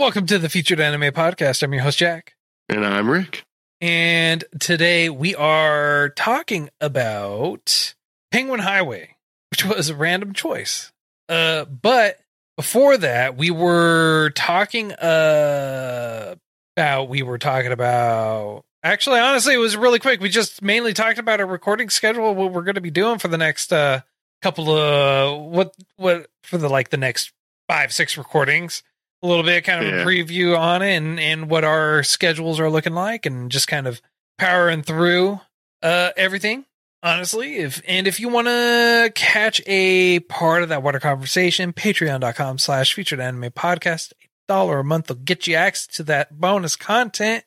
Welcome to the Featured Anime Podcast. I'm your host, Jack. And I'm Rick. And today we are talking about Penguin Highway, which was a random choice. Uh, but before that, we were talking uh, about, we were talking about, actually, honestly, it was really quick. We just mainly talked about our recording schedule, what we're going to be doing for the next uh, couple of, what, what, for the like the next five, six recordings a little bit kind of Yeah. a preview on it and, and what our schedules are looking like and just kind of powering through uh everything honestly if and if you want to catch a part of that water conversation patreon.com slash featured anime podcast a dollar a month will get you access to that bonus content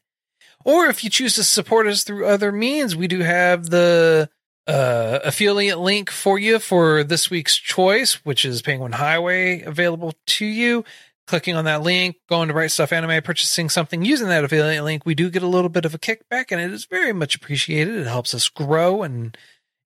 or if you choose to support us through other means we do have the uh, affiliate link for you for this week's choice, which is Penguin Highway, available to you. Clicking on that link, going to Right Stuf Anime, purchasing something using that affiliate link, we do get a little bit of a kickback, and it is very much appreciated. It helps us grow and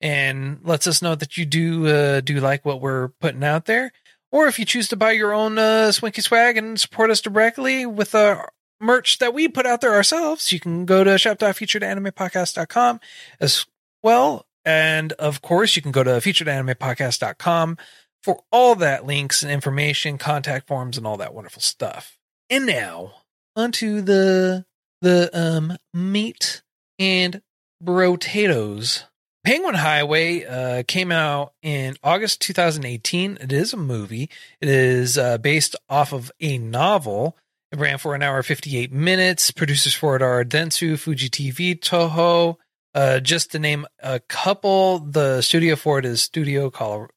and lets us know that you do uh, do like what we're putting out there. Or if you choose to buy your own uh, Swinky swag and support us directly with uh, merch that we put out there ourselves, you can go to shop.featuredanimepodcast.com as well. And of course, you can go to featuredanimepodcast.com for all that links and information, contact forms, and all that wonderful stuff. And now onto the the um meat and potatoes. Penguin Highway uh, came out in August 2018. It is a movie. It is uh, based off of a novel. It ran for an hour 58 minutes. Producers for it are Dentsu, Fuji TV, Toho. Uh, just to name a couple, the studio for it is Studio Color,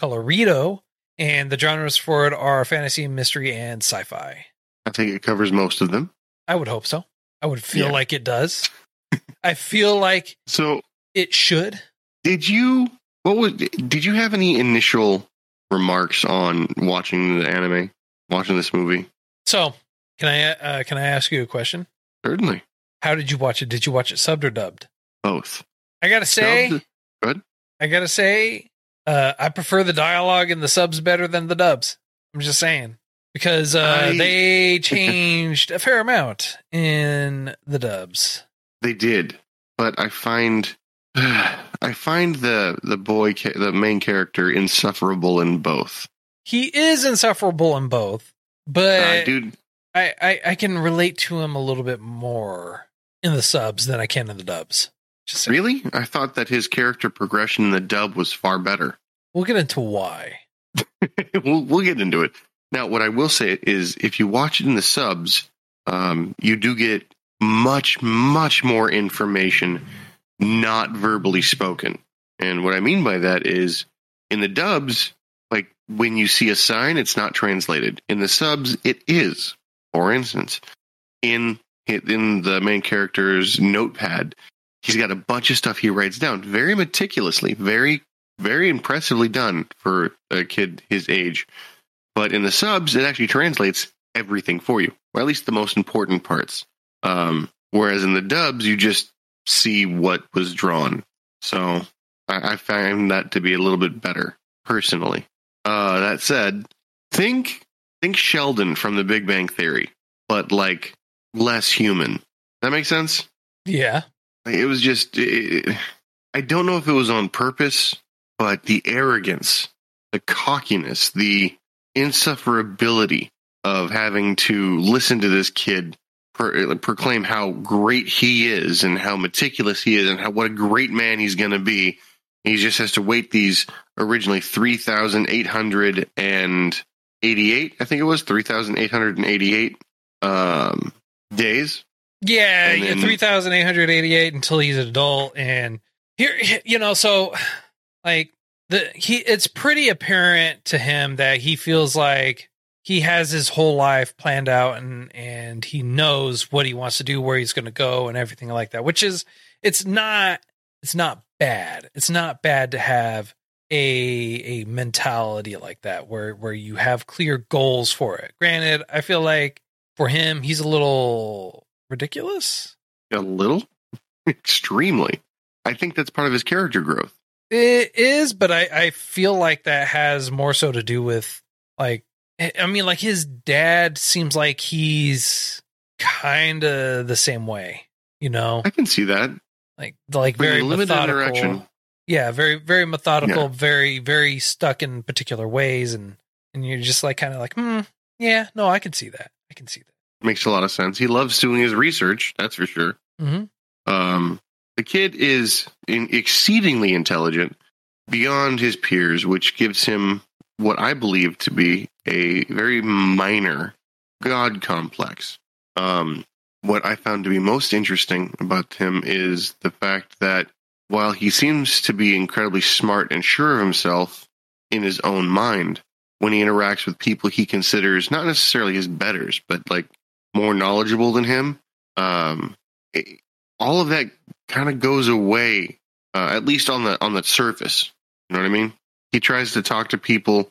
Colorido, and the genres for it are fantasy, mystery, and sci-fi. I think it covers most of them. I would hope so. I would feel Yeah. like it does. I feel like So, it should. did you what was did you have any initial remarks on watching the anime, watching this movie? So, can I uh, can I ask you a question? Certainly. How did you watch it? Did you watch it subbed or dubbed? Both. I gotta say? Good. I gotta say, uh, I prefer the dialogue in the subs better than the dubs. I'm just saying because uh, I- they changed a fair amount in the dubs. They did, but I find I find the the boy ca- the main character insufferable in both. He is insufferable in both, but I, I I can relate to him a little bit more in the subs than I can in the dubs. Just saying. really? I thought that his character progression in the dub was far better. We'll get into why. we'll we'll get into it. Now, what I will say is, if you watch it in the subs, um, you do get much much more information, not verbally spoken. And what I mean by that is, in the dubs, like when you see a sign, it's not translated. In the subs, it is. For instance, in in the main character's notepad, he's got a bunch of stuff he writes down very meticulously, very very impressively done for a kid his age. But in the subs, it actually translates everything for you, or at least the most important parts. Um, whereas in the dubs, you just see what was drawn. So I, I find that to be a little bit better, personally. Uh, that said, think think Sheldon from The Big Bang Theory, but like less human. That makes sense. Yeah. It was just, it, I don't know if it was on purpose, but the arrogance, the cockiness, the insufferability of having to listen to this kid pro- proclaim how great he is and how meticulous he is and how what a great man he's going to be. He just has to wait these originally 3,888, I think it was 3,888 um, days Yeah, And yeah, three thousand eight hundred eighty-eight until he's an adult, and here, you know, so like the he it's pretty apparent to him that he feels like he has his whole life planned out and and he knows what he wants to do, where he's going to go, and everything like that. Which is it's not it's not bad. It's not bad to have a a mentality like that where where you have clear goals for it. Granted, I feel like for him he's a little ridiculous. A little, extremely. I think that's part of his character growth. It is, but I I feel like that has more so to do with like I mean like his dad seems like he's kind of the same way, you know. I can see that. Like like With very limited methodical. interaction. Yeah, very very methodical, Yeah. very very stuck in particular ways and and you're just like kind of like, "Hmm, yeah, no, I can see that. I can see that." Makes a lot of sense. He loves doing his research, that's for sure. Mhm. Um, the kid is in exceedingly intelligent beyond his peers, which gives him what I believe to be a very minor God complex. Um, what I found to be most interesting about him is the fact that while he seems to be incredibly smart and sure of himself in his own mind, when he interacts with people he considers not necessarily his betters, but like more knowledgeable than him, um, it- all of that kind of goes away, uh, at least on the on the surface. You know what I mean? He tries to talk to people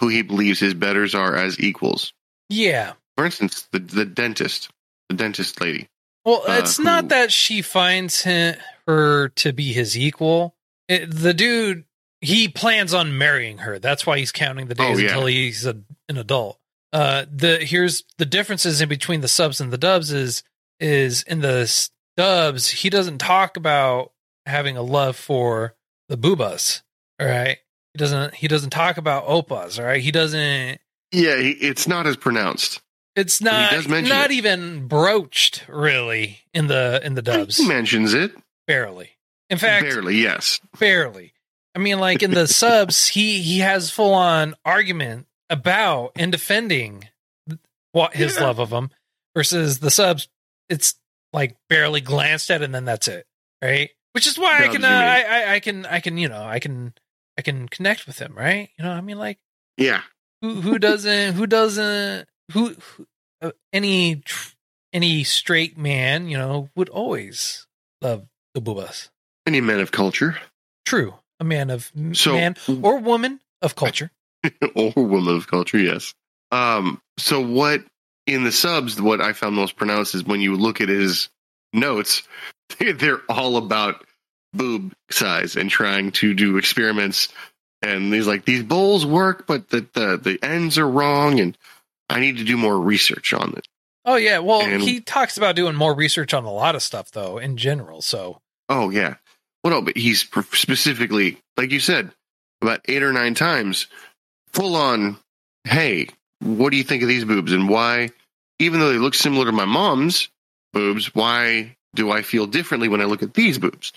who he believes his betters are as equals. Yeah. For instance, the the dentist, the dentist lady. Well, Uh, it's not who- that she finds him, her to be his equal. It, the dude, he plans on marrying her. That's why he's counting the days Oh, yeah. until he's a, an adult. Uh, the here's the differences in between the subs and the dubs is is in the dubs he doesn't talk about having a love for the boobas. All right, he doesn't he doesn't talk about opas. All right, he doesn't. Yeah, he, it's not as pronounced. It's not not it. even broached really in the in the dubs. He mentions it barely. In fact, barely. Yes, barely. I mean, like in the subs, he he has full on argument about and defending what his Yeah. love of them versus the subs. It's like barely glanced at, and then that's it, right? Which is why I can, uh. I, I I can I can you know I can I can connect with him, right? You know, I mean, like yeah. who who doesn't who doesn't who, who uh, any tr- any straight man you know would always love the boobas. Any man of culture True, a man of So- man or woman of culture. or woman of culture, yes. Um. So what in the subs? What I found most pronounced is when you look at his notes, they're all about boob size and trying to do experiments. And he's like, these bowls work, but the the, the ends are wrong, and I need to do more research on it. Oh yeah, well And- he talks about doing more research on a lot of stuff though in general. So Oh yeah. Well, no, but he's specifically, like you said, about eight or nine times, full on. Hey, what do you think of these boobs, and why? Even though they look similar to my mom's boobs, why do I feel differently when I look at these boobs?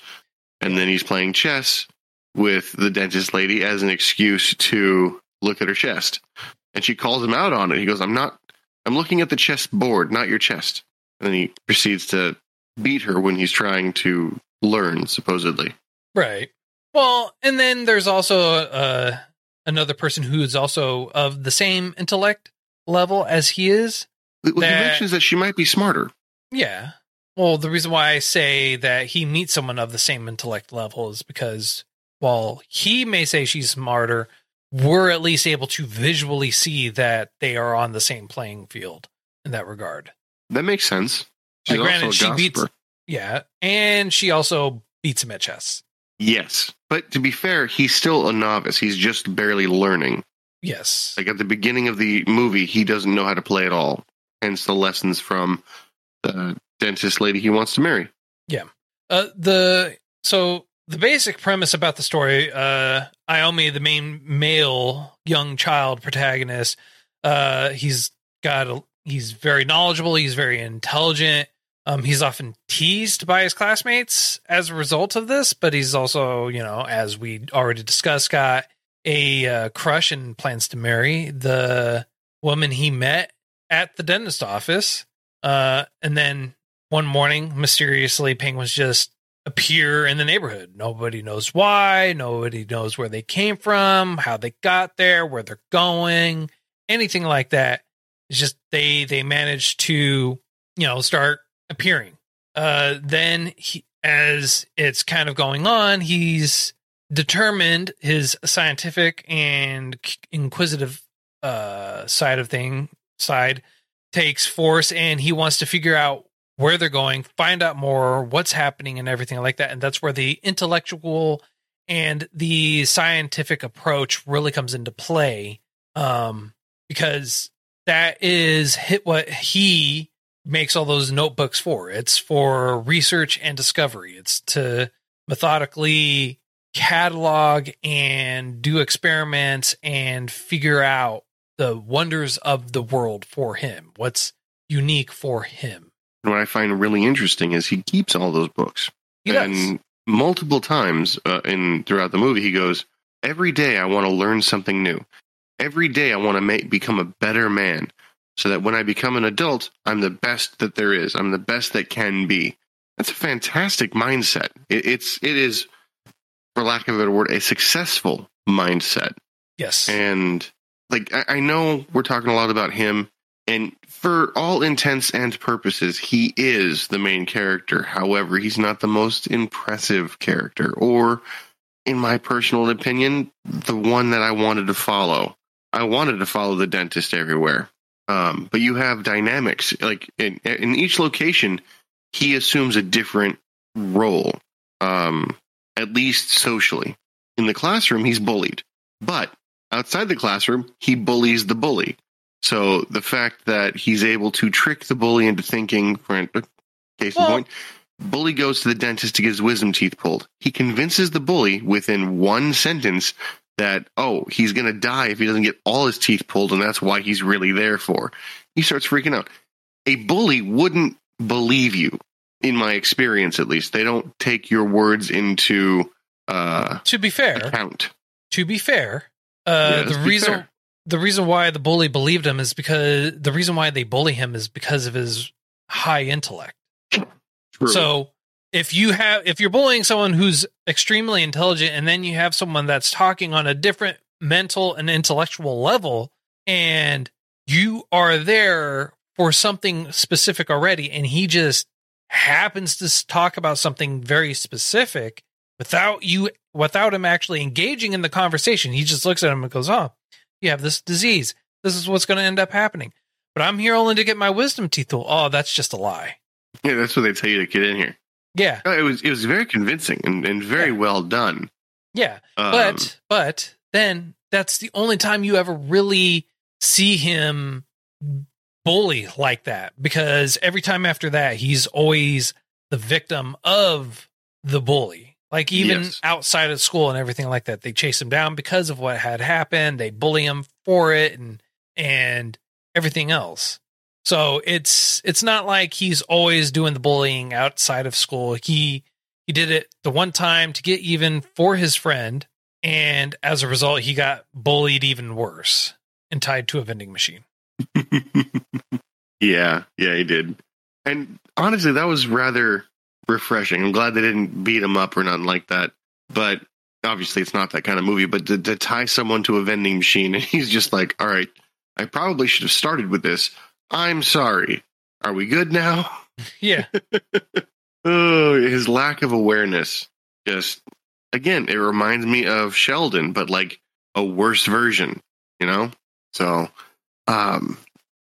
And then he's playing chess with the dentist lady as an excuse to look at her chest, and she calls him out on it. He goes, "I'm not. I'm looking at the chess board, not your chest." And then he proceeds to beat her when he's trying to learn, supposedly. right. Well, and then there's also uh, another person who is also of the same intellect level as he is. Well, he mentions that she might be smarter. Yeah. Well, the reason why I say that he meets someone of the same intellect level is because while he may say she's smarter, we're at least able to visually see that they are on the same playing field in that regard. That makes sense. She's Like, granted, she beats-. Yeah. And she also beats him at chess. Yes, but to be fair, he's still a novice. He's just barely learning. Yes. Like at the beginning of the movie, he doesn't know how to play at all. Hence the lessons from the dentist lady he wants to marry. Yeah. Uh, the so the basic premise about the story, uh, Iomi, the main male young child protagonist, uh, he's got a, he's very knowledgeable, he's very intelligent. Um, he's often teased by his classmates as a result of this, but he's also, you know, as we already discussed, got a uh, crush and plans to marry the woman he met at the dentist office. Uh, and then one morning, mysteriously, Penguin's just appear in the neighborhood. Nobody knows why, nobody knows where they came from, how they got there, where they're going, anything like that. It's just they they managed to, you know, start appearing. Uh then he as it's kind of going on, he's determined his scientific and inquisitive uh side of thing side takes force and he wants to figure out where they're going, find out more, what's happening, and everything like that. And that's where the intellectual and the scientific approach really comes into play, um, because that is hit what he makes all those notebooks for. It's for research and discovery. It's to methodically catalog and do experiments and figure out the wonders of the world for him. What's unique for him. What I find really interesting is he keeps all those books. He does. and multiple times uh, in throughout the movie, he goes, "Every day I want to learn something new. Every day I want to make become a better man, so that when I become an adult, I'm the best that there is. I'm the best that can be." That's a fantastic mindset. It, it's it is, for lack of a better word, a successful mindset. Yes. And like I, I know we're talking a lot about him, and for all intents and purposes, he is the main character. However, he's not the most impressive character, or in my personal opinion, the one that I wanted to follow. I wanted to follow the dentist everywhere. Um, but you have dynamics. Like in, in each location, he assumes a different role, um, at least socially. In the classroom, he's bullied. But outside the classroom, he bullies the bully. So the fact that he's able to trick the bully into thinking, for case in Well- point, bully goes to the dentist to get his wisdom teeth pulled. He convinces the bully within one sentence that, oh, he's going to die if he doesn't get all his teeth pulled, and that's why he's really there for. He starts freaking out. A bully wouldn't believe you, in my experience at least. They don't take your words into uh, to be fair, account. to be fair, uh, Yeah, the reason fair. the reason why the bully believed him is because the reason why they bully him is because of his high intellect. True. So if you have if you're bullying someone who's extremely intelligent and then you have someone that's talking on a different mental and intellectual level and you are there for something specific already and he just happens to talk about something very specific without you without him actually engaging in the conversation he just looks at him and goes oh you have this disease. This is what's going to end up happening. But i'm here only to get my wisdom teeth. Oh that's just a lie. Yeah, that's what they tell you to get in here. Yeah it was it was very convincing and, and very Yeah. well done. Yeah, Um, but but then that's the only time you ever really see him bully like that because every time after that he's always the victim of the bully. Like even Yes. outside of school and everything like that, they chase him down because of what had happened. They bully him for it and and everything else. So it's it's not like he's always doing the bullying outside of school. He he did it the one time to get even for his friend, and as a result, he got bullied even worse and tied to a vending machine. yeah, yeah, he did. And honestly, that was rather refreshing. I'm glad they didn't beat him up or nothing like that. But obviously, it's not that kind of movie. But to, to tie someone to a vending machine and he's just like, "All right, I probably should have started with this. I'm sorry. Are we good now?" Yeah, Oh, his lack of awareness. Just again, it reminds me of Sheldon, but like a worse version, you know? So um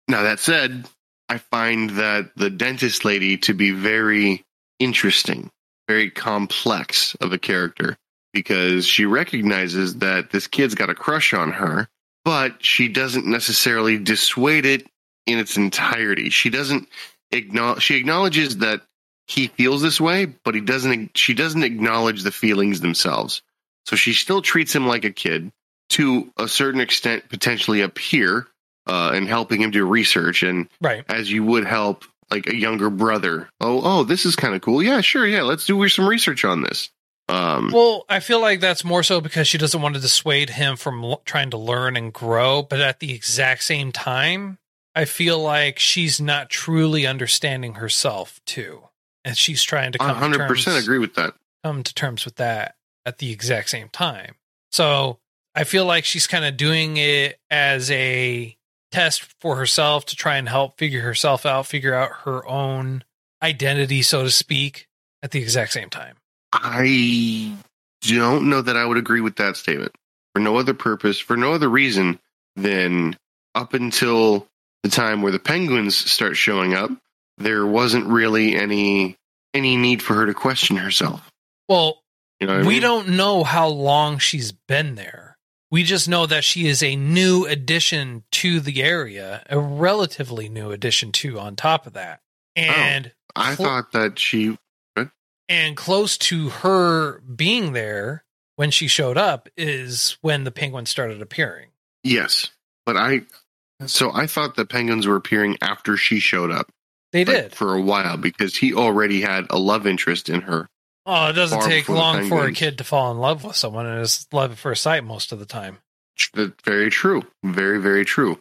now that said, I find that the dentist lady to be very interesting, very complex of a character because she recognizes that this kid's got a crush on her, but she doesn't necessarily dissuade it in its entirety. She doesn't acknowledge she acknowledges that he feels this way, but he doesn't she doesn't acknowledge the feelings themselves. So she still treats him like a kid to a certain extent, potentially a peer, uh, and helping him do research and right. as you would help like a younger brother. Oh, oh, this is kind of cool. Yeah, sure. Yeah, let's do some research on this. Um, Well, I feel like that's more so because she doesn't want to dissuade him from l- trying to learn and grow, but at the exact same time, I feel like she's not truly understanding herself too. and she's trying to come to 100 percent agree with that. come to terms with that at the exact same time. So I feel like she's kind of doing it as a test for herself to try and help figure herself out, figure out her own identity, so to speak, at the exact same time. I don't know that I would agree with that statement for no other purpose, for no other reason than up until the time where the penguins start showing up, there wasn't really any any need for her to question herself. Well, You know, I we mean? don't know how long she's been there. We just know that she is a new addition to the area, a relatively new addition too, on top of that. Oh, and I Cl- thought that she. and close to her being there when she showed up is when the penguins started appearing. Yes, but I. So I thought the penguins were appearing after she showed up. They like, did. for a while because he already had a love interest in her. Oh, it doesn't take long for a kid to fall in love with someone, and it's love at first sight most of the time. Uh, very true. Very, very true.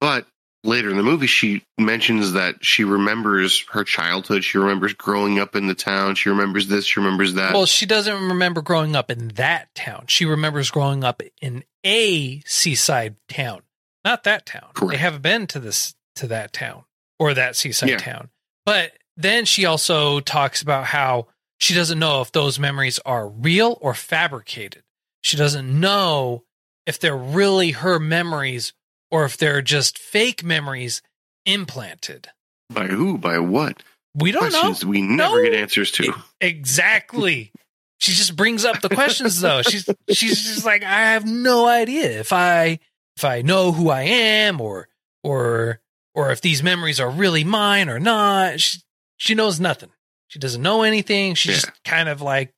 But later in the movie, she mentions that she remembers her childhood. She remembers growing up in the town. She remembers this. She remembers that. Well, she doesn't remember growing up in that town. She remembers growing up in a seaside town, not that town. They haven't been to this to that town or that seaside Yeah. town. But then she also talks about how she doesn't know if those memories are real or fabricated. She doesn't know if they're really her memories or if they're just fake memories implanted. by who? By what? We don't know. We never No. get answers to. Exactly. she just brings up the questions though. She's she's just like I have no idea if I if I know who I am or or or if these memories are really mine or not. She she knows nothing. She doesn't know anything. She's just kind of like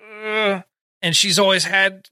"Ugh." and she's always had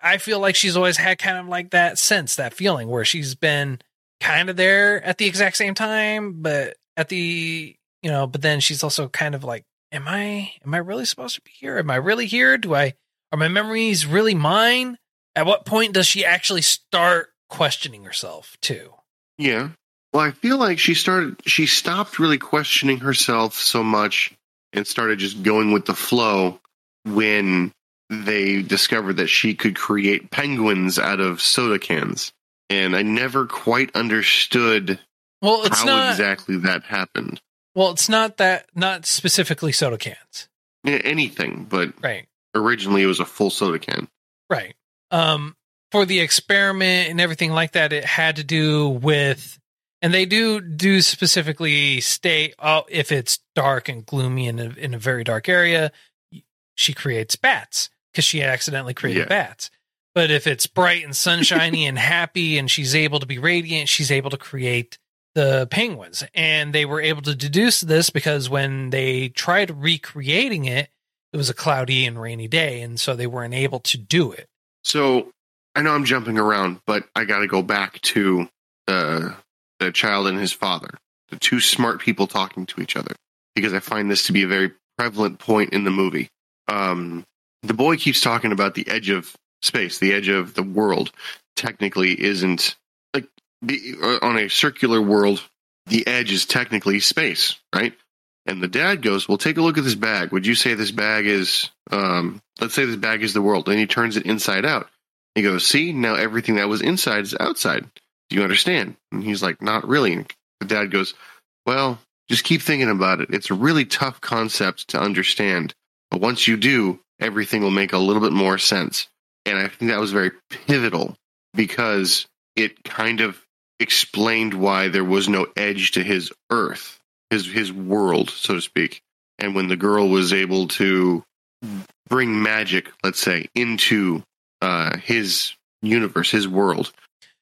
I feel like she's always had kind of like that sense, that feeling where she's been kind of there at the exact same time, but at the you know, but then she's also kind of like, Am I am I really supposed to be here? Am I really here? Do I are my memories really mine? At what point does she actually start questioning herself too? Yeah. Well, I feel like she started. She stopped really questioning herself so much and started just going with the flow when they discovered that she could create penguins out of soda cans. And I never quite understood Well, it's how not exactly that happened. well, it's not that not specifically soda cans. A- Anything, but Right. originally it was a full soda can. Right. Um, for the experiment and everything like that, it had to do with, and they do do specifically state oh, if it's dark and gloomy in a, in a very dark area, she creates bats because she accidentally created Yeah. bats. But if it's bright and sunshiny and happy and she's able to be radiant, she's able to create the penguins. And they were able to deduce this because when they tried recreating it, it was a cloudy and rainy day. And so they weren't able to do it. So I know I'm jumping around, but I got to go back to the the child and his father, the two smart people talking to each other, because I find this to be a very prevalent point in the movie. Um, the boy keeps talking about the edge of space, the edge of the world. Technically, isn't like the, uh, on a circular world. The edge is technically space, right? And the dad goes, "Well, take a look at this bag. Would you say this bag is, um, let's say this bag is the world?" And he turns it inside out. He goes, "See, now everything that was inside is outside. Do you understand?" And he's like, "Not really." And the dad goes, "Well, just keep thinking about it. It's a really tough concept to understand, but once you do, everything will make a little bit more sense." And I think that was very pivotal because it kind of explained why there was no edge to his earth, his his world, so to speak. And when the girl was able to bring magic, let's say, into uh, his universe, his world,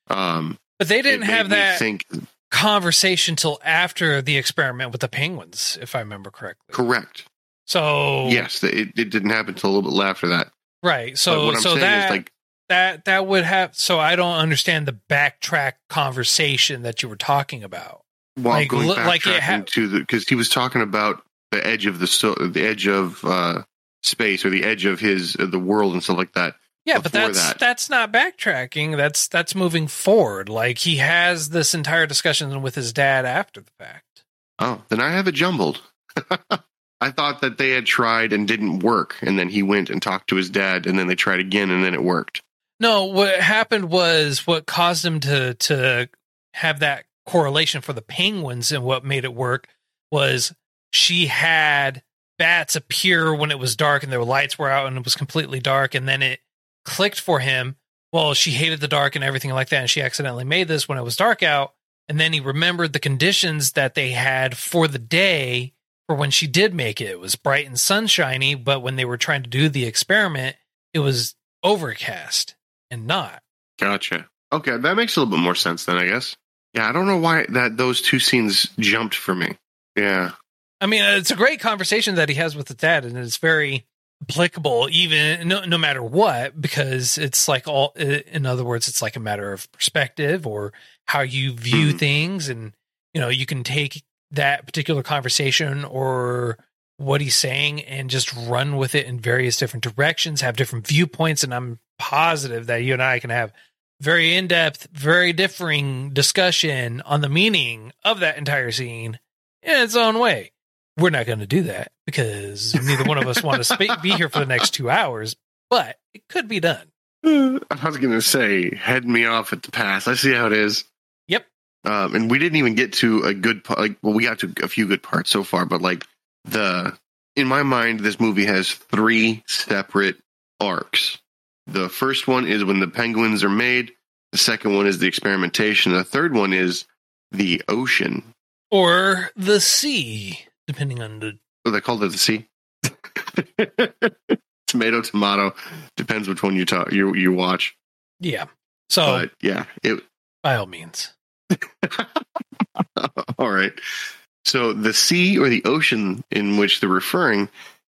um, But they didn't have that think conversation till after the experiment with the penguins, if I remember correctly. correct. So Yes, it, it didn't happen until a little bit after that. right. So what I'm so saying that is like that that would have. So I don't understand the backtrack conversation that you were talking about. While like, going look- back like ha- to the because he was talking about the edge of the the edge of uh, space or the edge of his of the world and stuff like that. Yeah, but that's that. that's not backtracking. That's that's moving forward. Like he has this entire discussion with his dad after the fact. Oh, then I have it jumbled. I thought that they had tried and didn't work, and then he went and talked to his dad, and then they tried again, and then it worked. No, what happened was what caused him to to have that correlation for the penguins and what made it work was she had bats appear when it was dark and their lights were out and it was completely dark and then it clicked for him. Well, she hated the dark and everything like that and she accidentally made this when it was dark out and then he remembered the conditions that they had for the day for when she did make it. It was bright and sunshiny, but when they were trying to do the experiment, it was overcast and not. Gotcha. Okay, that makes a little bit more sense then, I guess. Yeah, I don't know why that those two scenes jumped for me. Yeah. I mean, it's a great conversation that he has with the dad, and it's very applicable, even no, no matter what, because it's like all, in other words, it's like a matter of perspective or how you view Mhm. things. And, you know, you can take that particular conversation or what he's saying and just run with it in various different directions, have different viewpoints. And I'm positive that you and I can have very in depth, very differing discussion on the meaning of that entire scene in its own way. We're not going to do that because neither one of us want to sp- be here for the next two hours, but it could be done. I was going to say, head me off at the pass. I see how it is. Yep. Um, and we didn't even get to a good part. Like, well, we got to a few good parts so far, but like the, in my mind, this movie has three separate arcs. The first one is when the penguins are made. The second one is the experimentation. The third one is the ocean. Or the sea, depending on the. Oh, they called it the sea. tomato, tomato. Depends which one you talk you you watch. Yeah. So, But yeah, it by all means. All right. So the sea or the ocean in which they're referring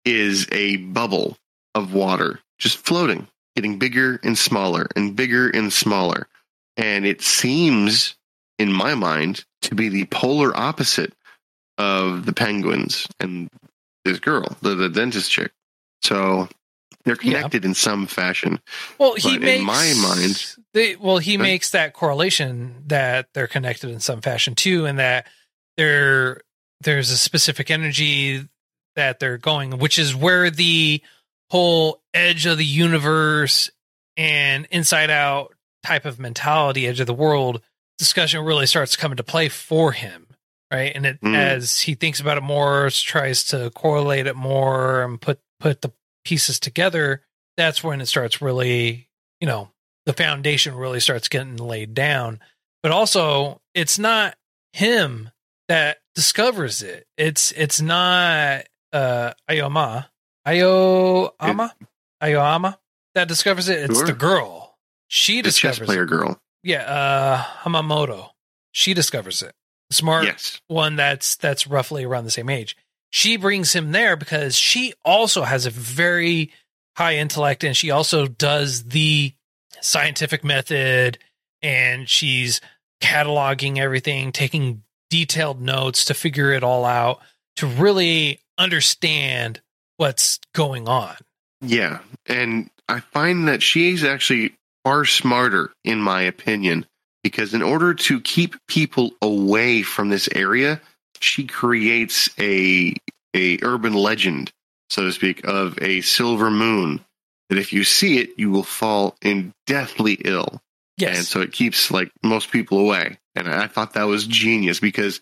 is a bubble of water just floating, getting bigger and smaller and bigger and smaller. And it seems, in my mind, to be the polar opposite of the penguins and this girl, the, the dentist chick. So they're Yeah. connected in some fashion. Well, he But makes in my mind- They, well, he makes that correlation that they're connected in some fashion too, and that there there's a specific energy that they're going, which is where the whole edge of the universe and inside out type of mentality, edge of the world discussion really starts coming to play for him, right? And it Mm. as he thinks about it more, tries to correlate it more, and put put the pieces together. That's when it starts really, you know, the foundation really starts getting laid down. But also, it's not him that discovers it. It's it's not uh Ayoma. Ayoama? Ayoama that discovers it. It's Sure. the girl. She The chess player it. girl. Yeah, uh Hamamoto. She discovers it. Smart Yes. one that's that's roughly around the same age. She brings him there because she also has a very high intellect and she also does the scientific method and she's cataloging everything, taking detailed notes to figure it all out to really understand what's going on. Yeah, and I find that she's actually far smarter, in my opinion, because in order to keep people away from this area, she creates a a urban legend, so to speak, of a silver moon. That if you see it, you will fall in deathly ill, Yes. and so it keeps like most people away. And I thought that was genius because,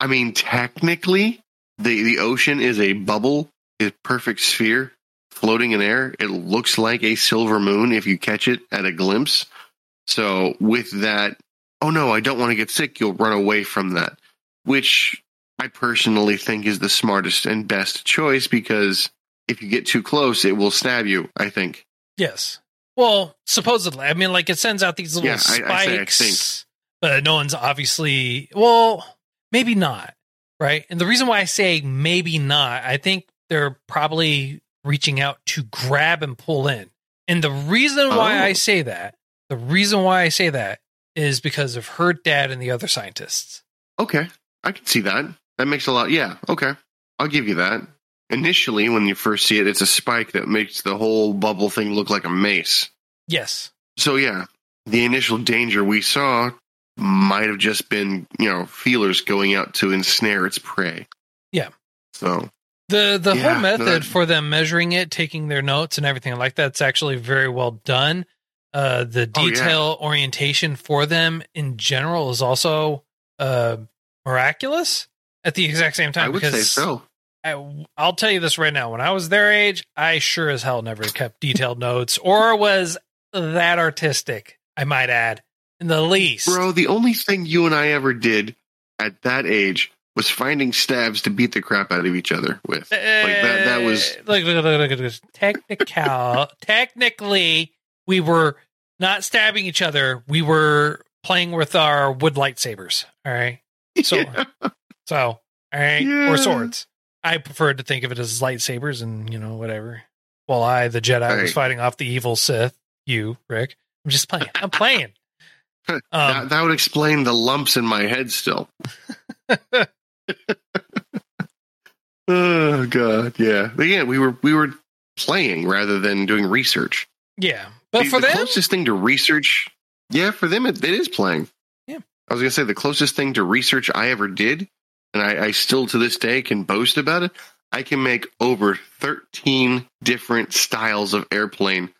I mean, technically, the the ocean is a bubble, a perfect sphere floating in air. It looks like a silver moon if you catch it at a glimpse. So with that, oh no, I don't want to get sick. You'll run away from that, which I personally think is the smartest and best choice because if you get too close, it will stab you. I think. Yes. Well, supposedly, I mean, like it sends out these little Yeah, I- spikes, I I think. but no one's obviously. Well, maybe not, right? And the reason why I say maybe not, I think they're probably reaching out to grab and pull in. And the reason why Oh. I say that, the reason why I say that is because of her dad and the other scientists. Okay, I can see that. That makes a lot. Yeah. Okay, I'll give you that. Initially, when you first see it, it's a spike that makes the whole bubble thing look like a mace. Yes. So yeah, the initial danger we saw might have just been, you know, feelers going out to ensnare its prey. Yeah. So The the Yeah, whole no, method that- for them measuring it, taking their notes and everything like that's actually very well done. Uh, the Oh, yeah. detail orientation for them in general is also uh, miraculous at the exact same time. I would say so. I, I'll tell you this right now. When I was their age, I sure as hell never kept detailed notes or was that artistic. I might add, in the least. Bro, the only thing you and I ever did at that age was finding stabs to beat the crap out of each other with. Like that that was Uh, look, look, look, look at. Technical. technically, we were not stabbing each other. We were playing with our wood lightsabers. All right. So, Yeah. so all right, Yeah. or swords. I preferred to think of it as lightsabers, and you know whatever. While I, the Jedi, was fighting off the evil Sith. You, Rick. I'm just playing. I'm playing. Um, that, that would explain the lumps in my head still. oh god, yeah. But yeah, we were we were playing rather than doing research. yeah, but the, for the them, closest thing to research, yeah, for them it, it is playing. Yeah. I was gonna say the closest thing to research I ever did, and I, I still to this day can boast about it. I can make over thirteen different styles of airplane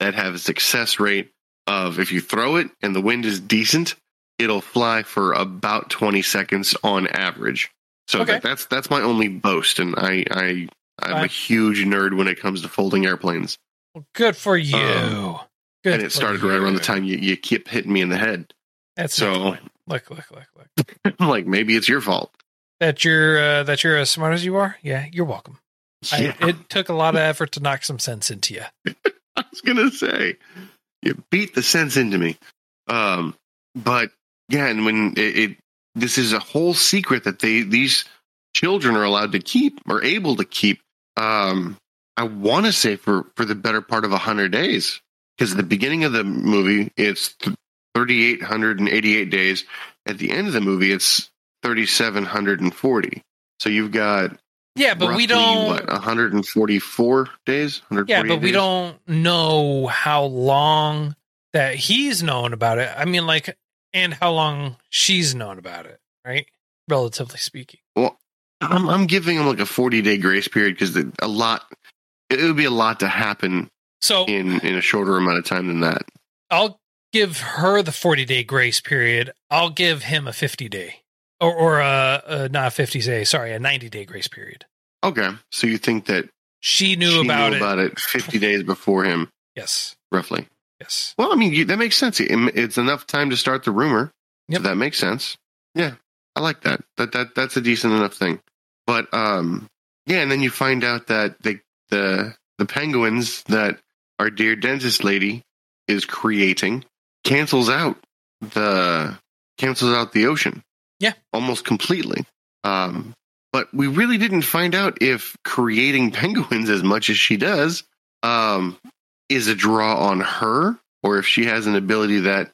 that have a success rate of if you throw it and the wind is decent, it'll fly for about twenty seconds on average. So Okay. that, that's that's my only boast, and I I I'm a huge nerd when it comes to folding airplanes. Well, good for you. Um, good and it started right around the time you, you keep hitting me in the head. That's so- so. Look, look, look, look. I'm like, maybe it's your fault. That you're uh, that you're as smart as you are. Yeah, you're welcome. Yeah, I, it took a lot of effort to knock some sense into you. I was gonna say, you beat the sense into me. Um, but yeah, and when it, it this is a whole secret that they these children are allowed to keep or able to keep. Um, I want to say for for the better part of a hundred days because at the beginning of the movie it's thirty eight hundred and eighty eight days. At the end of the movie, it's thirty seven hundred and forty. So you've got Yeah, but we don't. what 144 days. 148 yeah, but we days? don't know how long that he's known about it. I mean, like, and how long she's known about it, right? Relatively speaking. Well, I'm, I'm giving them like a 40 day grace period because a lot. It would be a lot to happen So in in a shorter amount of time than that. I'll give her the 40 day grace period. I'll give him a 50 day or, or a, a not a 50 day, sorry, a 90 day grace period. Okay, so you think that She knew she about knew it. about it 50 days before him, Yes. roughly? Yes. Well, I mean you, that makes sense. It- It's enough time to start the rumor. Yep. So that makes sense. Yeah, I like that. That that that's a decent enough thing. But um, yeah, and then you find out that the the the penguins that our dear dentist lady is creating cancels out the cancels out the ocean. Yeah. almost completely. Um, but we really didn't find out if creating penguins as much as she does um, is a draw on her, or if she has an ability that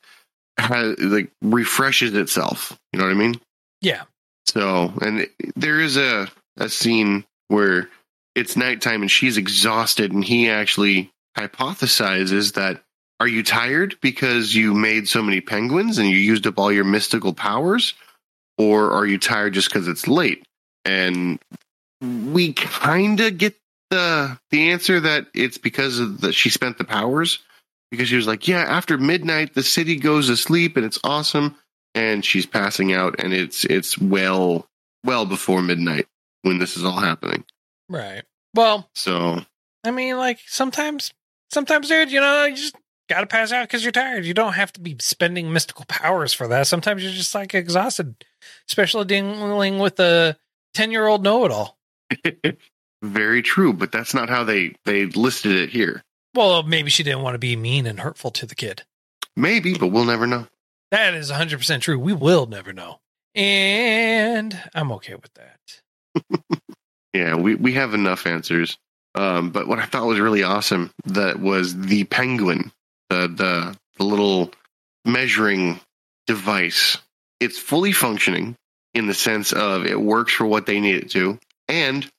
has, like refreshes itself. You know what I mean? Yeah. So, and it- there is a a scene where it's nighttime and she's exhausted, and he actually hypothesizes that are you tired because you made so many penguins and you used up all your mystical powers, or are you tired just because it's late? And we kind of get the the answer that it's because of the she spent the powers because she was like, yeah, after midnight the city goes asleep and it's awesome and she's passing out and it's it's well well before midnight when this is all happening. Right. Well, So I mean, like sometimes, sometimes, dude, you know, you just got to pass out because you're tired. You don't have to be spending mystical powers for that. Sometimes you're just like exhausted, especially dealing with a 10 year old know it all. very true, but that's not how they they listed it here. Well, maybe she didn't want to be mean and hurtful to the kid. Maybe, but we'll never know. That is 100% true. We will never know. And I'm okay with that. Yeah, we, we have enough answers. Um, but what I thought was really awesome that was the penguin, the the the little measuring device. It's fully functioning in the sense of it works for what they need it to, and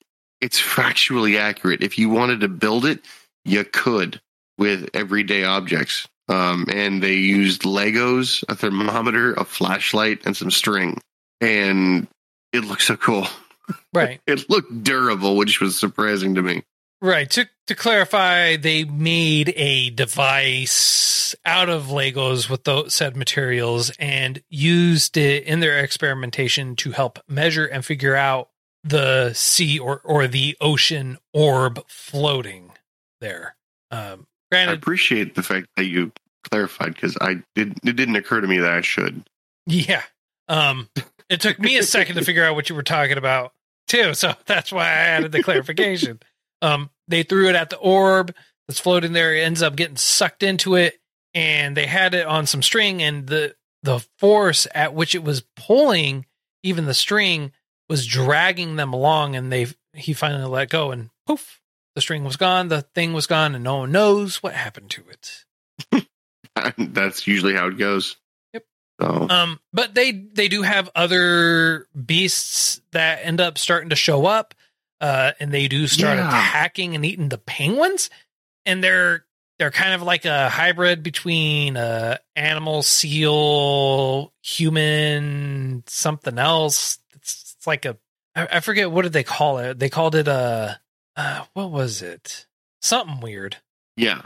it's factually accurate. If you wanted to build it, you could with everyday objects. Um, and they used Legos, a thermometer, a flashlight, and some string, and it looks so cool. Right. It looked durable, which was surprising to me. Right. To to clarify, they made a device out of Legos with those said materials and used it in their experimentation to help measure and figure out the sea or or the ocean orb floating there. Um, I appreciate the fact that you clarified because I did. It didn't occur to me that I should. yeah. Um, it took me a second to figure out what you were talking about too, so that's why I added the clarification. Um, they threw it at the orb that's floating there. It ends up getting sucked into it, and they had it on some string, and the the force at which it was pulling, even the string, was dragging them along, and they he finally let go, and poof, the string was gone, the thing was gone, and no one knows what happened to it. That's usually how it goes. Yep. So Um, but they they do have other beasts that end up starting to show up, uh, and they do start Yeah. attacking and eating the penguins, and they're they're kind of like a hybrid between uh animal, seal, human, something else. It's, like a I, I forget what did they call it. They called it a uh, what was it? Something weird. yeah,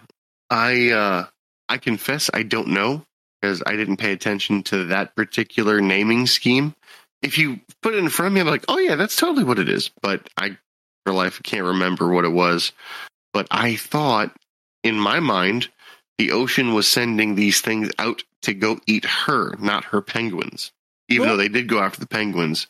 I uh, I confess I don't know because I didn't pay attention to that particular naming scheme. If you put it in front of me, I'm like, oh yeah, that's totally what it is. But I, for life, can't remember what it was. But I thought in my mind, the ocean was sending these things out to go eat her, not her penguins. Even Well- though they did go after the penguins,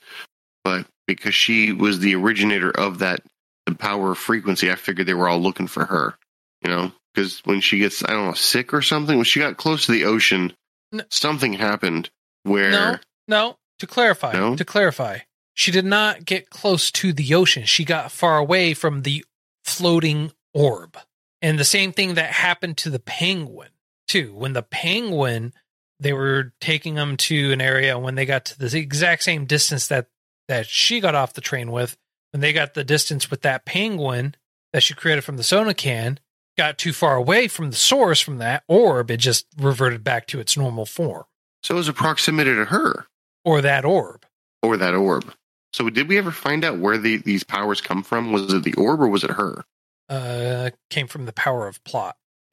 but because she was the originator of that, the power of frequency, I figured they were all looking for her. You know, because when she gets, I don't know, sick or something, when she got close to the ocean, N- something happened where No, no. To clarify, No? to clarify, she did not get close to the ocean. She got far away from the floating orb. And the same thing that happened to the penguin, too. When the penguin, they were taking them to an area when they got to the exact same distance that that she got off the train with. When they got the distance with that penguin that she created from the soda can, got too far away from the source from that orb, it just reverted back to its normal form so it was a proximity to her or that orb. or that orb. So did we ever find out where the, these powers come from? Was it the orb or was it her? uh, came from the power of plot.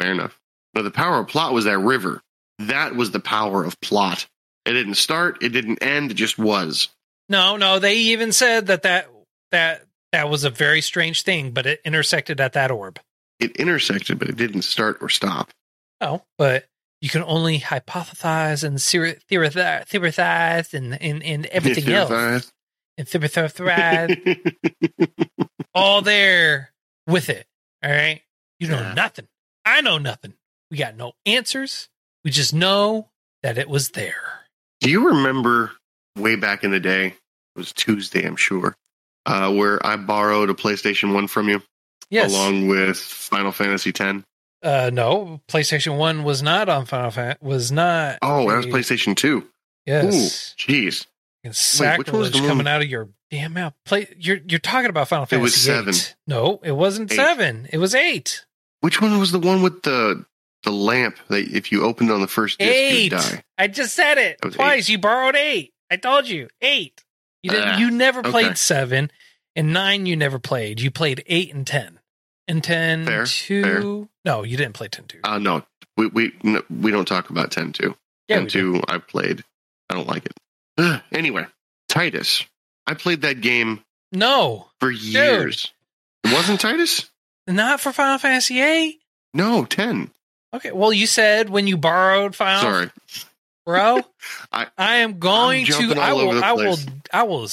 Fair enough. No, the power of plot was that river. That was the power of plot. It didn't start. It didn't end. It just was. No, no, they even said that that that that was a very strange thing, but it intersected at that orb. It intersected, but it didn't start or stop. Oh, but you can only hypothesize and theori- theorize, theorize and, and, and everything else. And theorize all there with it. All right. You know Yeah. nothing. I know nothing. We got no answers. We just know that it was there. Do you remember way back in the day? It was Tuesday, I'm sure, uh, where I borrowed a PlayStation 1 from you Yes. along with Final Fantasy X. Uh, no, PlayStation One was not on Final Fantasy. Was not. Oh, that was PlayStation 2. Yes, Ooh, jeez. And which one was sacrilege one- coming out of your damn mouth. Play. You're you're talking about Final It Fantasy. was seven. No, it wasn't Eight. seven. It was eight. Which one was the one with the the lamp that if you opened on the first disc, Eight. you'd die? I just said it twice. You borrowed eight. I told you eight. You didn't. Ah, you never played okay. seven, and nine. You never played. You played eight and ten. And ten Fair, two. fair. No, you didn't play ten two. Uh, no, we we no, we don't talk about ten two. yeah, 10 we 2, I played. I don't like it. Ugh, anyway, Tidus. I played that game No, for years. It wasn't Tidus? not for Final Fantasy eight. No, 10. Okay, well, you said when you borrowed Final, Sorry. Bro. I- I, am going to. I will. I will. I will.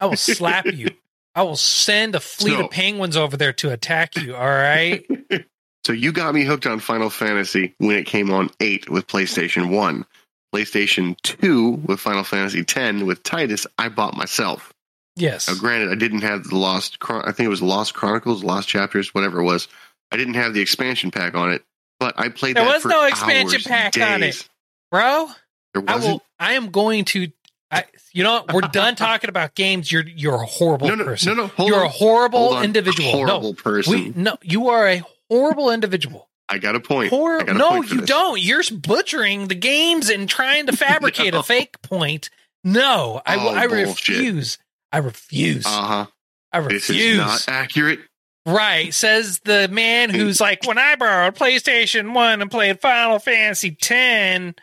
I will slap you. I will send a fleet So- of penguins over there to attack you. All right. So you got me hooked on Final Fantasy when it came on 8 with PlayStation 1. PlayStation 2 with Final Fantasy 10 with Tidus, I bought myself. Yes. Now, granted, I didn't have the Lost. I think it was Lost Chronicles, Lost Chapters, whatever it was. I didn't have the expansion pack on it, but I played. There was no expansion hours, pack on it. bro. I will. I am going to. I. You know, what? we're done talking about games. You're you're a horrible No, no, person. no, no. Hold you're on. a horrible individual. Horrible no, person. we no. You are a horrible individual. I got a point. Hor- got a no, point you this. don't. You're butchering the games and trying to fabricate No. a fake point. No, I. Oh, I refuse. I refuse. Uh huh. I refuse. This is not accurate. Right, says the man who's like, when I borrowed PlayStation 1 and played Final Fantasy X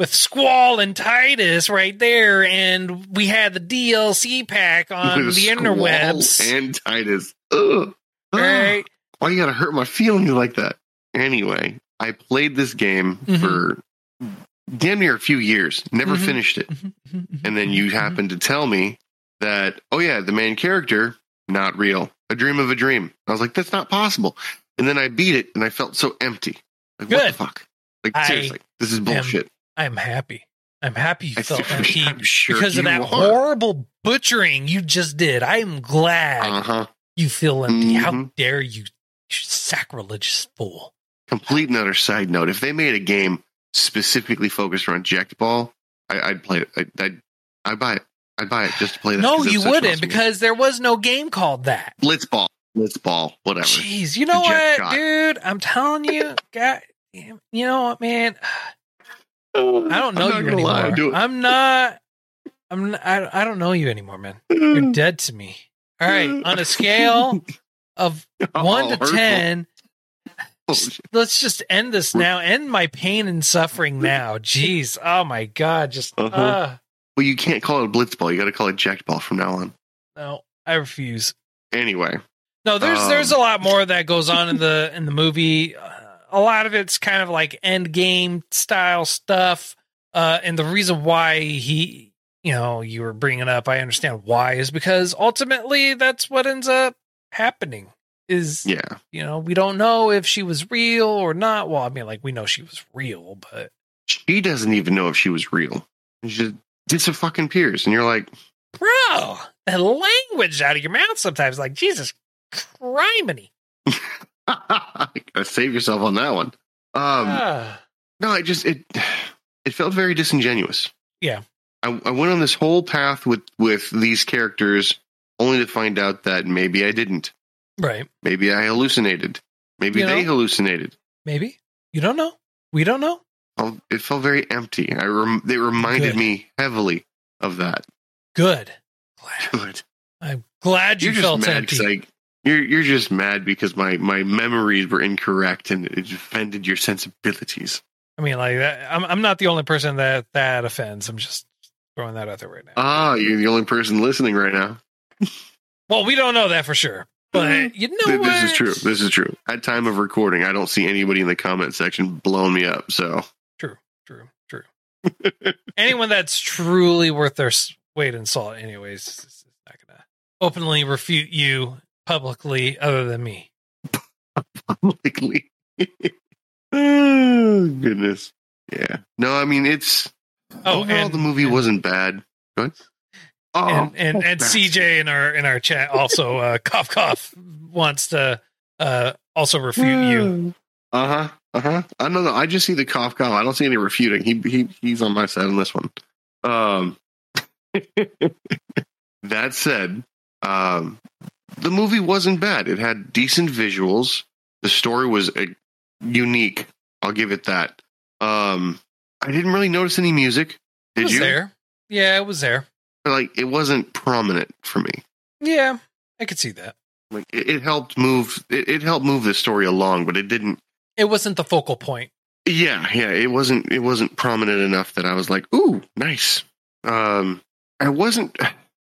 with Squall and Tidus right there, and we had the DLC pack on With the Squall interwebs. and Tidus. Ugh. Right? Why you gotta hurt my feelings like that? Anyway, I played this game Mhm. for damn near a few years, never Mhm. finished it. Mm-hmm. And then you happen to tell me that, oh yeah, the main character, not real. A dream of a dream. I was like, that's not possible. And then I beat it and I felt so empty. Like, what the fuck? Like, I seriously, this is bullshit. I'm happy. I'm happy you felt empty sure because of that are. horrible butchering you just did. I am glad Uh huh. you feel empty. How Mhm. dare you, you sacrilegious fool. Complete and utter side note. If they made a game specifically focused around Jacked Ball, I, I'd play it. I, I'd, I'd buy it. I'd buy it just to play that. No, you wouldn't awesome game. because there was no game called that. Blitzball. Blitzball. Whatever. Jeez, you know what, shot. dude? I'm telling you, God, you know what, man? I don't know you anymore. do it. I'm not. I'm. Not, I. I don't know you anymore, man. You're dead to me. All right, on a scale of one Oh, to hurtful. ten, Oh, let's just end this now. End my pain and suffering now. Jeez. Oh my God. Just. Uh-huh. uh Well, you can't call it a Blitzball. You got to call it Jacked Ball from now on. No, I refuse. Anyway, No, there's Um, there's a lot more that goes on in the in the movie. A lot of it's kind of like end game style stuff. Uh, and the reason why he, you know, you were bringing up, I understand why, is because ultimately that's what ends up happening. Is yeah. you know we don't know if she was real or not. Well, I mean, like we know she was real, but She doesn't even know if she was real. She just did some fucking peers, and you're like, bro, the language out of your mouth sometimes, like Jesus, criminy. save yourself on that one. Um, Ah. no, I just it it felt very disingenuous. Yeah. I, I went on this whole path with with these characters, only to find out that maybe I didn't. right. Maybe I hallucinated. Maybe You they hallucinated. Maybe you don't know. We don't know. Oh, It felt very empty. I rem- they reminded Good. me heavily of that. Good. Glad. Good. I'm glad you You're just felt mad empty. You're you're just mad because my my memories were incorrect and it offended your sensibilities. I mean, like that, I'm I'm not the only person that that offends. I'm just throwing that out there right now. Ah, you're the only person listening right now. well, we don't know that for sure, but you know Th- what? this is true. This is true. At time of recording, I don't see anybody in the comment section blowing me up. So True, true, true. Anyone that's truly worth their weight in salt, anyways, is is not gonna openly refute you publicly, other than me. publicly. oh goodness. Yeah. No, I mean it's Oh, overall and the movie and, wasn't bad. Good. Oh, and and, and. CJ in our in our chat also uh, cough cough wants to uh, also refute you. Uh huh. Uh huh. I don't know. I just see the cough cough. I don't see any refuting. He he he's on my side on this one. Um. that said, um, the movie wasn't bad. It had decent visuals. The story was uh, unique. I'll give it that. Um, I didn't really notice any music. It Did was you? there? Yeah, it was there. Like it wasn't prominent for me. Yeah, I could see that. Like it, it helped move. It, it helped move the story along, but it didn't It wasn't the focal point. Yeah, yeah, it wasn't it wasn't prominent enough that I was like, "Ooh, nice." Um I wasn't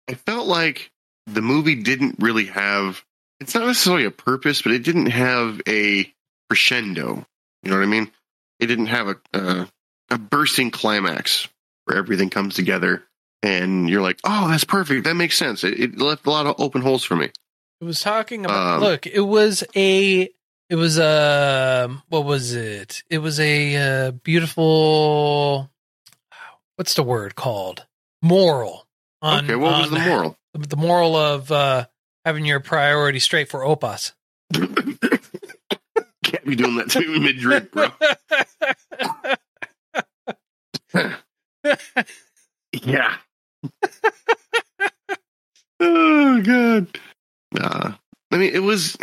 I felt like the movie didn't really have it's not necessarily a purpose, but it didn't have a crescendo. You know what I mean? It didn't have a a, a bursting climax where everything comes together and you're like, "Oh, that's perfect. That makes sense." It, it left a lot of open holes for me. It was talking about. Um, look, it was a. It was a. What was it? It was a uh, beautiful. What's the word called? Moral. On, okay, what was the moral? The moral of uh, having your priority straight for opas. Can't be doing that to me mid drip, bro. Yeah. oh god. Nah. I mean, it was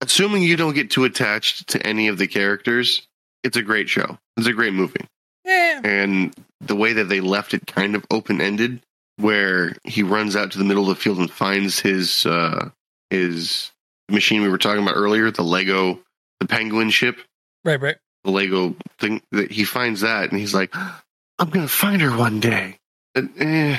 assuming you don't get too attached to any of the characters. It's a great show. It's a great movie, yeah. and the way that they left it kind of open ended where he runs out to the middle of the field and finds his uh, his machine we were talking about earlier, the Lego, the penguin ship, Right, right. the Lego thing. That he finds that and he's like, "I'm gonna find her one day." Eh,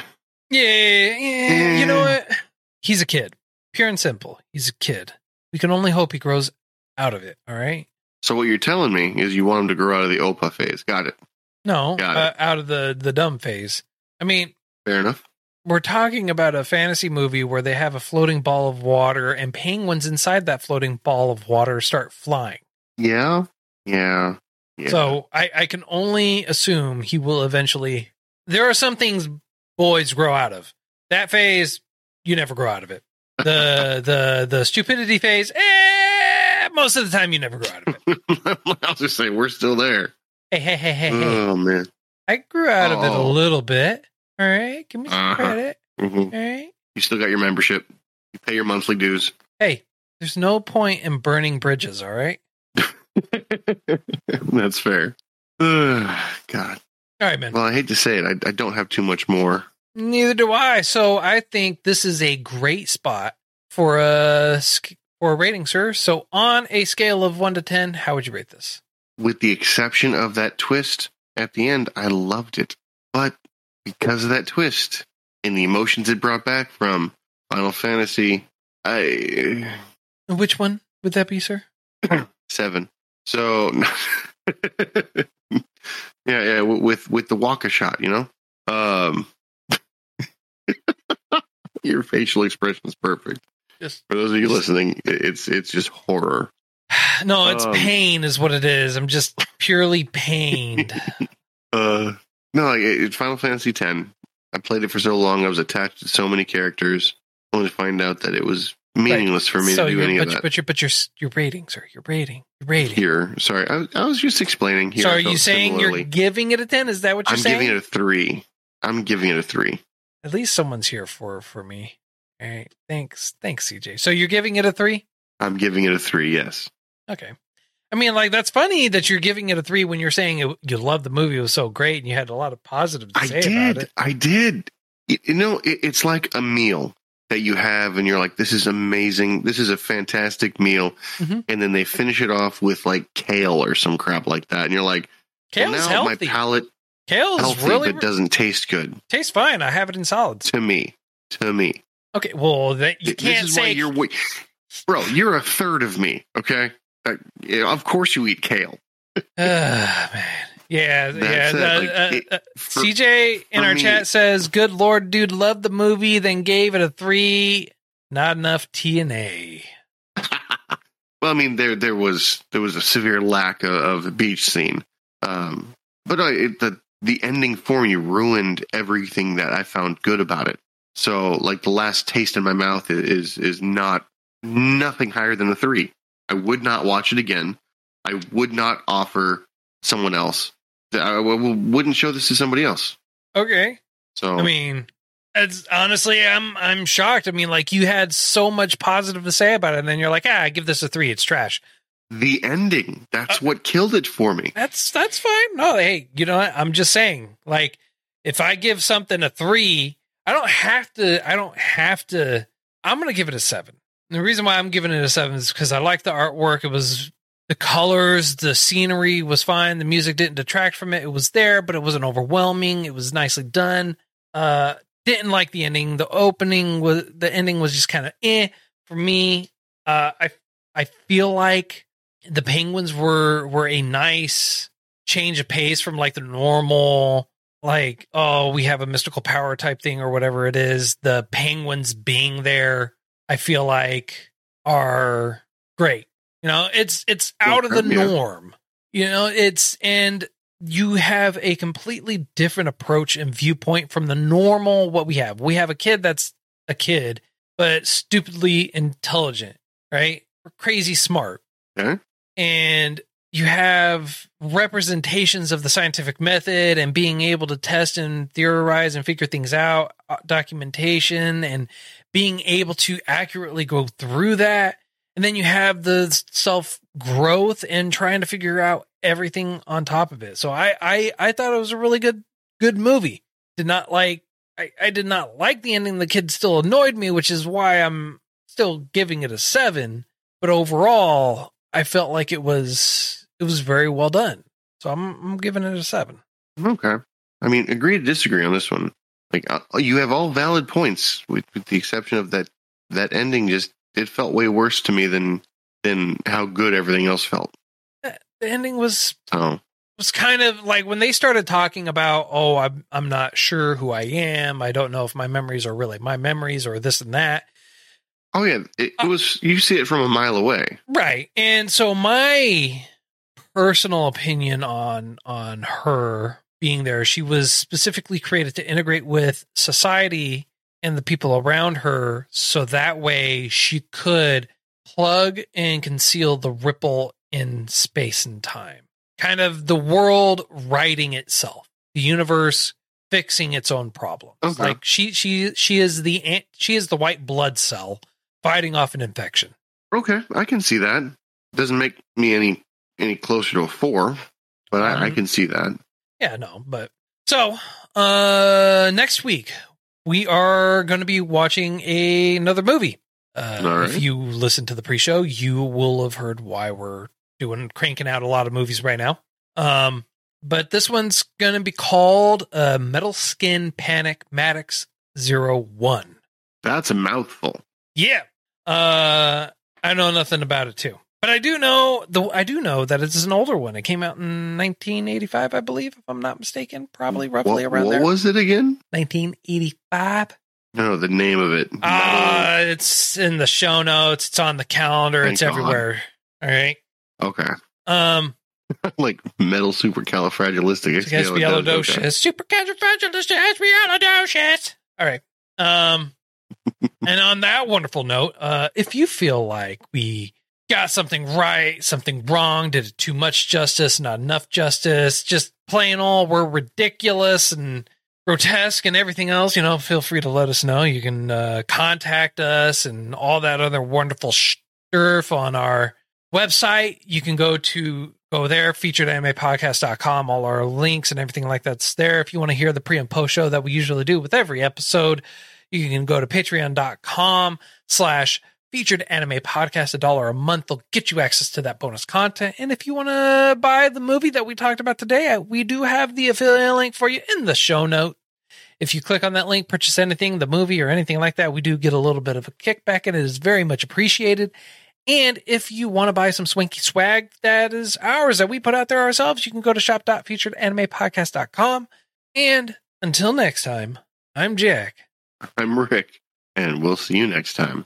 Yeah, yeah. You know Eh. what? He's a kid. Pure and simple. He's a kid. We can only hope he grows out of it. All right. So what you're telling me is you want him to grow out of the Opa phase. Got it. No, Got uh, out of the the dumb phase. I mean, Fair enough. we're talking about a fantasy movie where they have a floating ball of water and penguins inside that floating ball of water start flying. Yeah. Yeah. Yeah. So I, I can only assume he will eventually. There are some things boys grow out of. That phase, you never grow out of it. The the the stupidity phase, eh, most of the time you never grow out of it. I'll just say we're still there. Hey hey hey hey hey! Oh man. I grew out of it a Oh. little bit. All right, give me some Uh-huh. credit. hmm All right. You still got your membership. You pay your monthly dues. Hey, there's no point in burning bridges. All right. That's fair. Ugh, God. All right, man. Well, I hate to say it. I, I don't have too much more. Neither do I. So I think this is a great spot for a for a rating, sir. So on a scale of one to ten, how would you rate this? With the exception of that twist at the end, I loved it. But because of that twist and the emotions it brought back from Final Fantasy, I Which one would that be, sir? seven. So yeah, yeah, with with the Wakka shot, you know. Um, your facial expression is perfect. Just For those of you listening, it's it's just horror. no, it's Um, pain, is what it is. I'm just purely pained. Uh, no, like, it's Final Fantasy X. I played it for so long. I was attached to so many characters. Only to find out that it was meaningless for me so to do any but, of that. but you're but you're your rating, sir. Your rating. Your rating. Here, sorry, I, I was just explaining. Here, so are you saying similarly. you're giving it a ten? Is that what you're saying? I'm giving it a three. I'm giving it a three. At least someone's here for for me. All right. Thanks. Thanks, CJ. So you're giving it a three? I'm giving it a three. Yes. Okay. I mean, like that's funny that you're giving it a three when you're saying it, you love the movie. It was so great, and you had a lot of positives to I say about did. it. I did. You, you know, it, it's like a meal that you have, and you're like, "This is amazing. This is a fantastic meal." Mhm. And then they finish it off with like kale or some crap like that, and you're like, well, Kale's "Now my healthy. palate Kale's healthy, really but doesn't taste good tastes fine. I have it in solids. to me." To me, Okay. Well, that you can't this is why say. you're, bro. You're a third of me. Okay. Uh, yeah, of course you eat kale. Man. Yeah, yeah. It. uh, Like, uh, it- uh, for- CJ in our me- chat says, "Good lord, dude, loved the movie, then gave it a three. Not enough TNA." well, I mean, there there was there was a severe lack of, the beach scene, um, but uh, it, the the ending for me ruined everything that I found good about it. So, like the last taste in my mouth i- is is not nothing higher than a three. I would not watch it again. I would not offer someone else. I wouldn't show this to somebody else. Okay. So, I mean, it's honestly, I'm I'm shocked. I mean, like you had so much positive to say about it, and then you're like, ah, I give this a three. It's trash. the ending that's Uh, what killed it for me. That's that's fine. No, hey, you know what? I'm just saying, like, if I give something a three, I don't have to. I don't have to. I'm gonna give it a seven. The reason why I'm giving it a seven is because I like the artwork. It was the colors, the scenery was fine. The music didn't detract from it. It was there, but it wasn't overwhelming. It was nicely done. Uh, didn't like the ending. The opening was the ending was just kind of eh for me. Uh, I I feel like the penguins were were a nice change of pace from like the normal like oh we have a mystical power type thing or whatever it is the penguins being there i feel like are great you know it's it's out of the Yeah. norm you know it's and you have a completely different approach and viewpoint from the normal what we have we have a kid that's a kid but stupidly intelligent right crazy smart Okay. and you have representations of the scientific method and being able to test and theorize and figure things out, uh, documentation, and being able to accurately go through that. And then you have the self growth and trying to figure out everything on top of it. So I, I, I thought it was a really good, good movie. Did not like I, I did not like the ending. The kid still annoyed me, which is why I'm still giving it a seven. But overall, I felt like it was it was very well done. So I'm I'm giving it a seven. Okay. I mean, agree to disagree on this one. Like uh, you have all valid points, with, with the exception of that that ending. Just it felt way worse to me than than how good everything else felt. The ending was So was kind of like when they started talking about, oh, I'm I'm not sure who I am. I don't know if my memories are really my memories or this and that. Oh yeah, it, it was. You see it from a mile away. Right. And so my personal opinion on on her being there, she was specifically created to integrate with society and the people around her so that way she could plug and conceal the ripple in space and time. Kind of the world writing itself. The universe fixing its own problems. Okay. Like she she she is the ant- she is the white blood cell fighting off an infection. Okay, I can see that. Doesn't make me any any closer to a four, but I, I Um, can see that. Yeah, no, but so uh next week we are going to be watching a, another movie. Uh, right. If you listen to the pre-show, you will have heard why we're doing cranking out a lot of movies right now. Um, but this one's going to be called uh, Metal Skin Panic MADOX Zero One. That's a mouthful. Yeah. Uh I know nothing about it too. But I do know the I do know that it's an older one. It came out in 1985, I believe, if I'm not mistaken, probably roughly What, around what there. was it again? 1985. No, the name of it. Uh it's in the show notes, it's on the calendar, Thank it's God. everywhere. All right. okay, Um like metal supercalifragilistic. Supercalifragilistic. Supercalifragilistic. All right. Um, and on that wonderful note, uh, if you feel like we got something right, something wrong, did too much justice, not enough justice, just plain all we're ridiculous and grotesque and everything else, you know, feel free to let us know. You can uh, contact us and all that other wonderful stuff on our website. You can go to go there, featuredanimepodcast.com. All our links and everything like that's there. If you want to hear the pre and post show that we usually do with every episode, you can go to patreon.com slash featured anime podcast. A dollar a month will get you access to that bonus content. And if you want to buy the movie that we talked about today, we do have the affiliate link for you in the show note. If you click on that link, purchase anything, the movie or anything like that, we do get a little bit of a kickback and it is very much appreciated. And if you want to buy some swanky swag that is ours that we put out there ourselves, you can go to shop.featuredanimepodcast.com. And until next time, I'm Jack. I'm Rick, and we'll see you next time.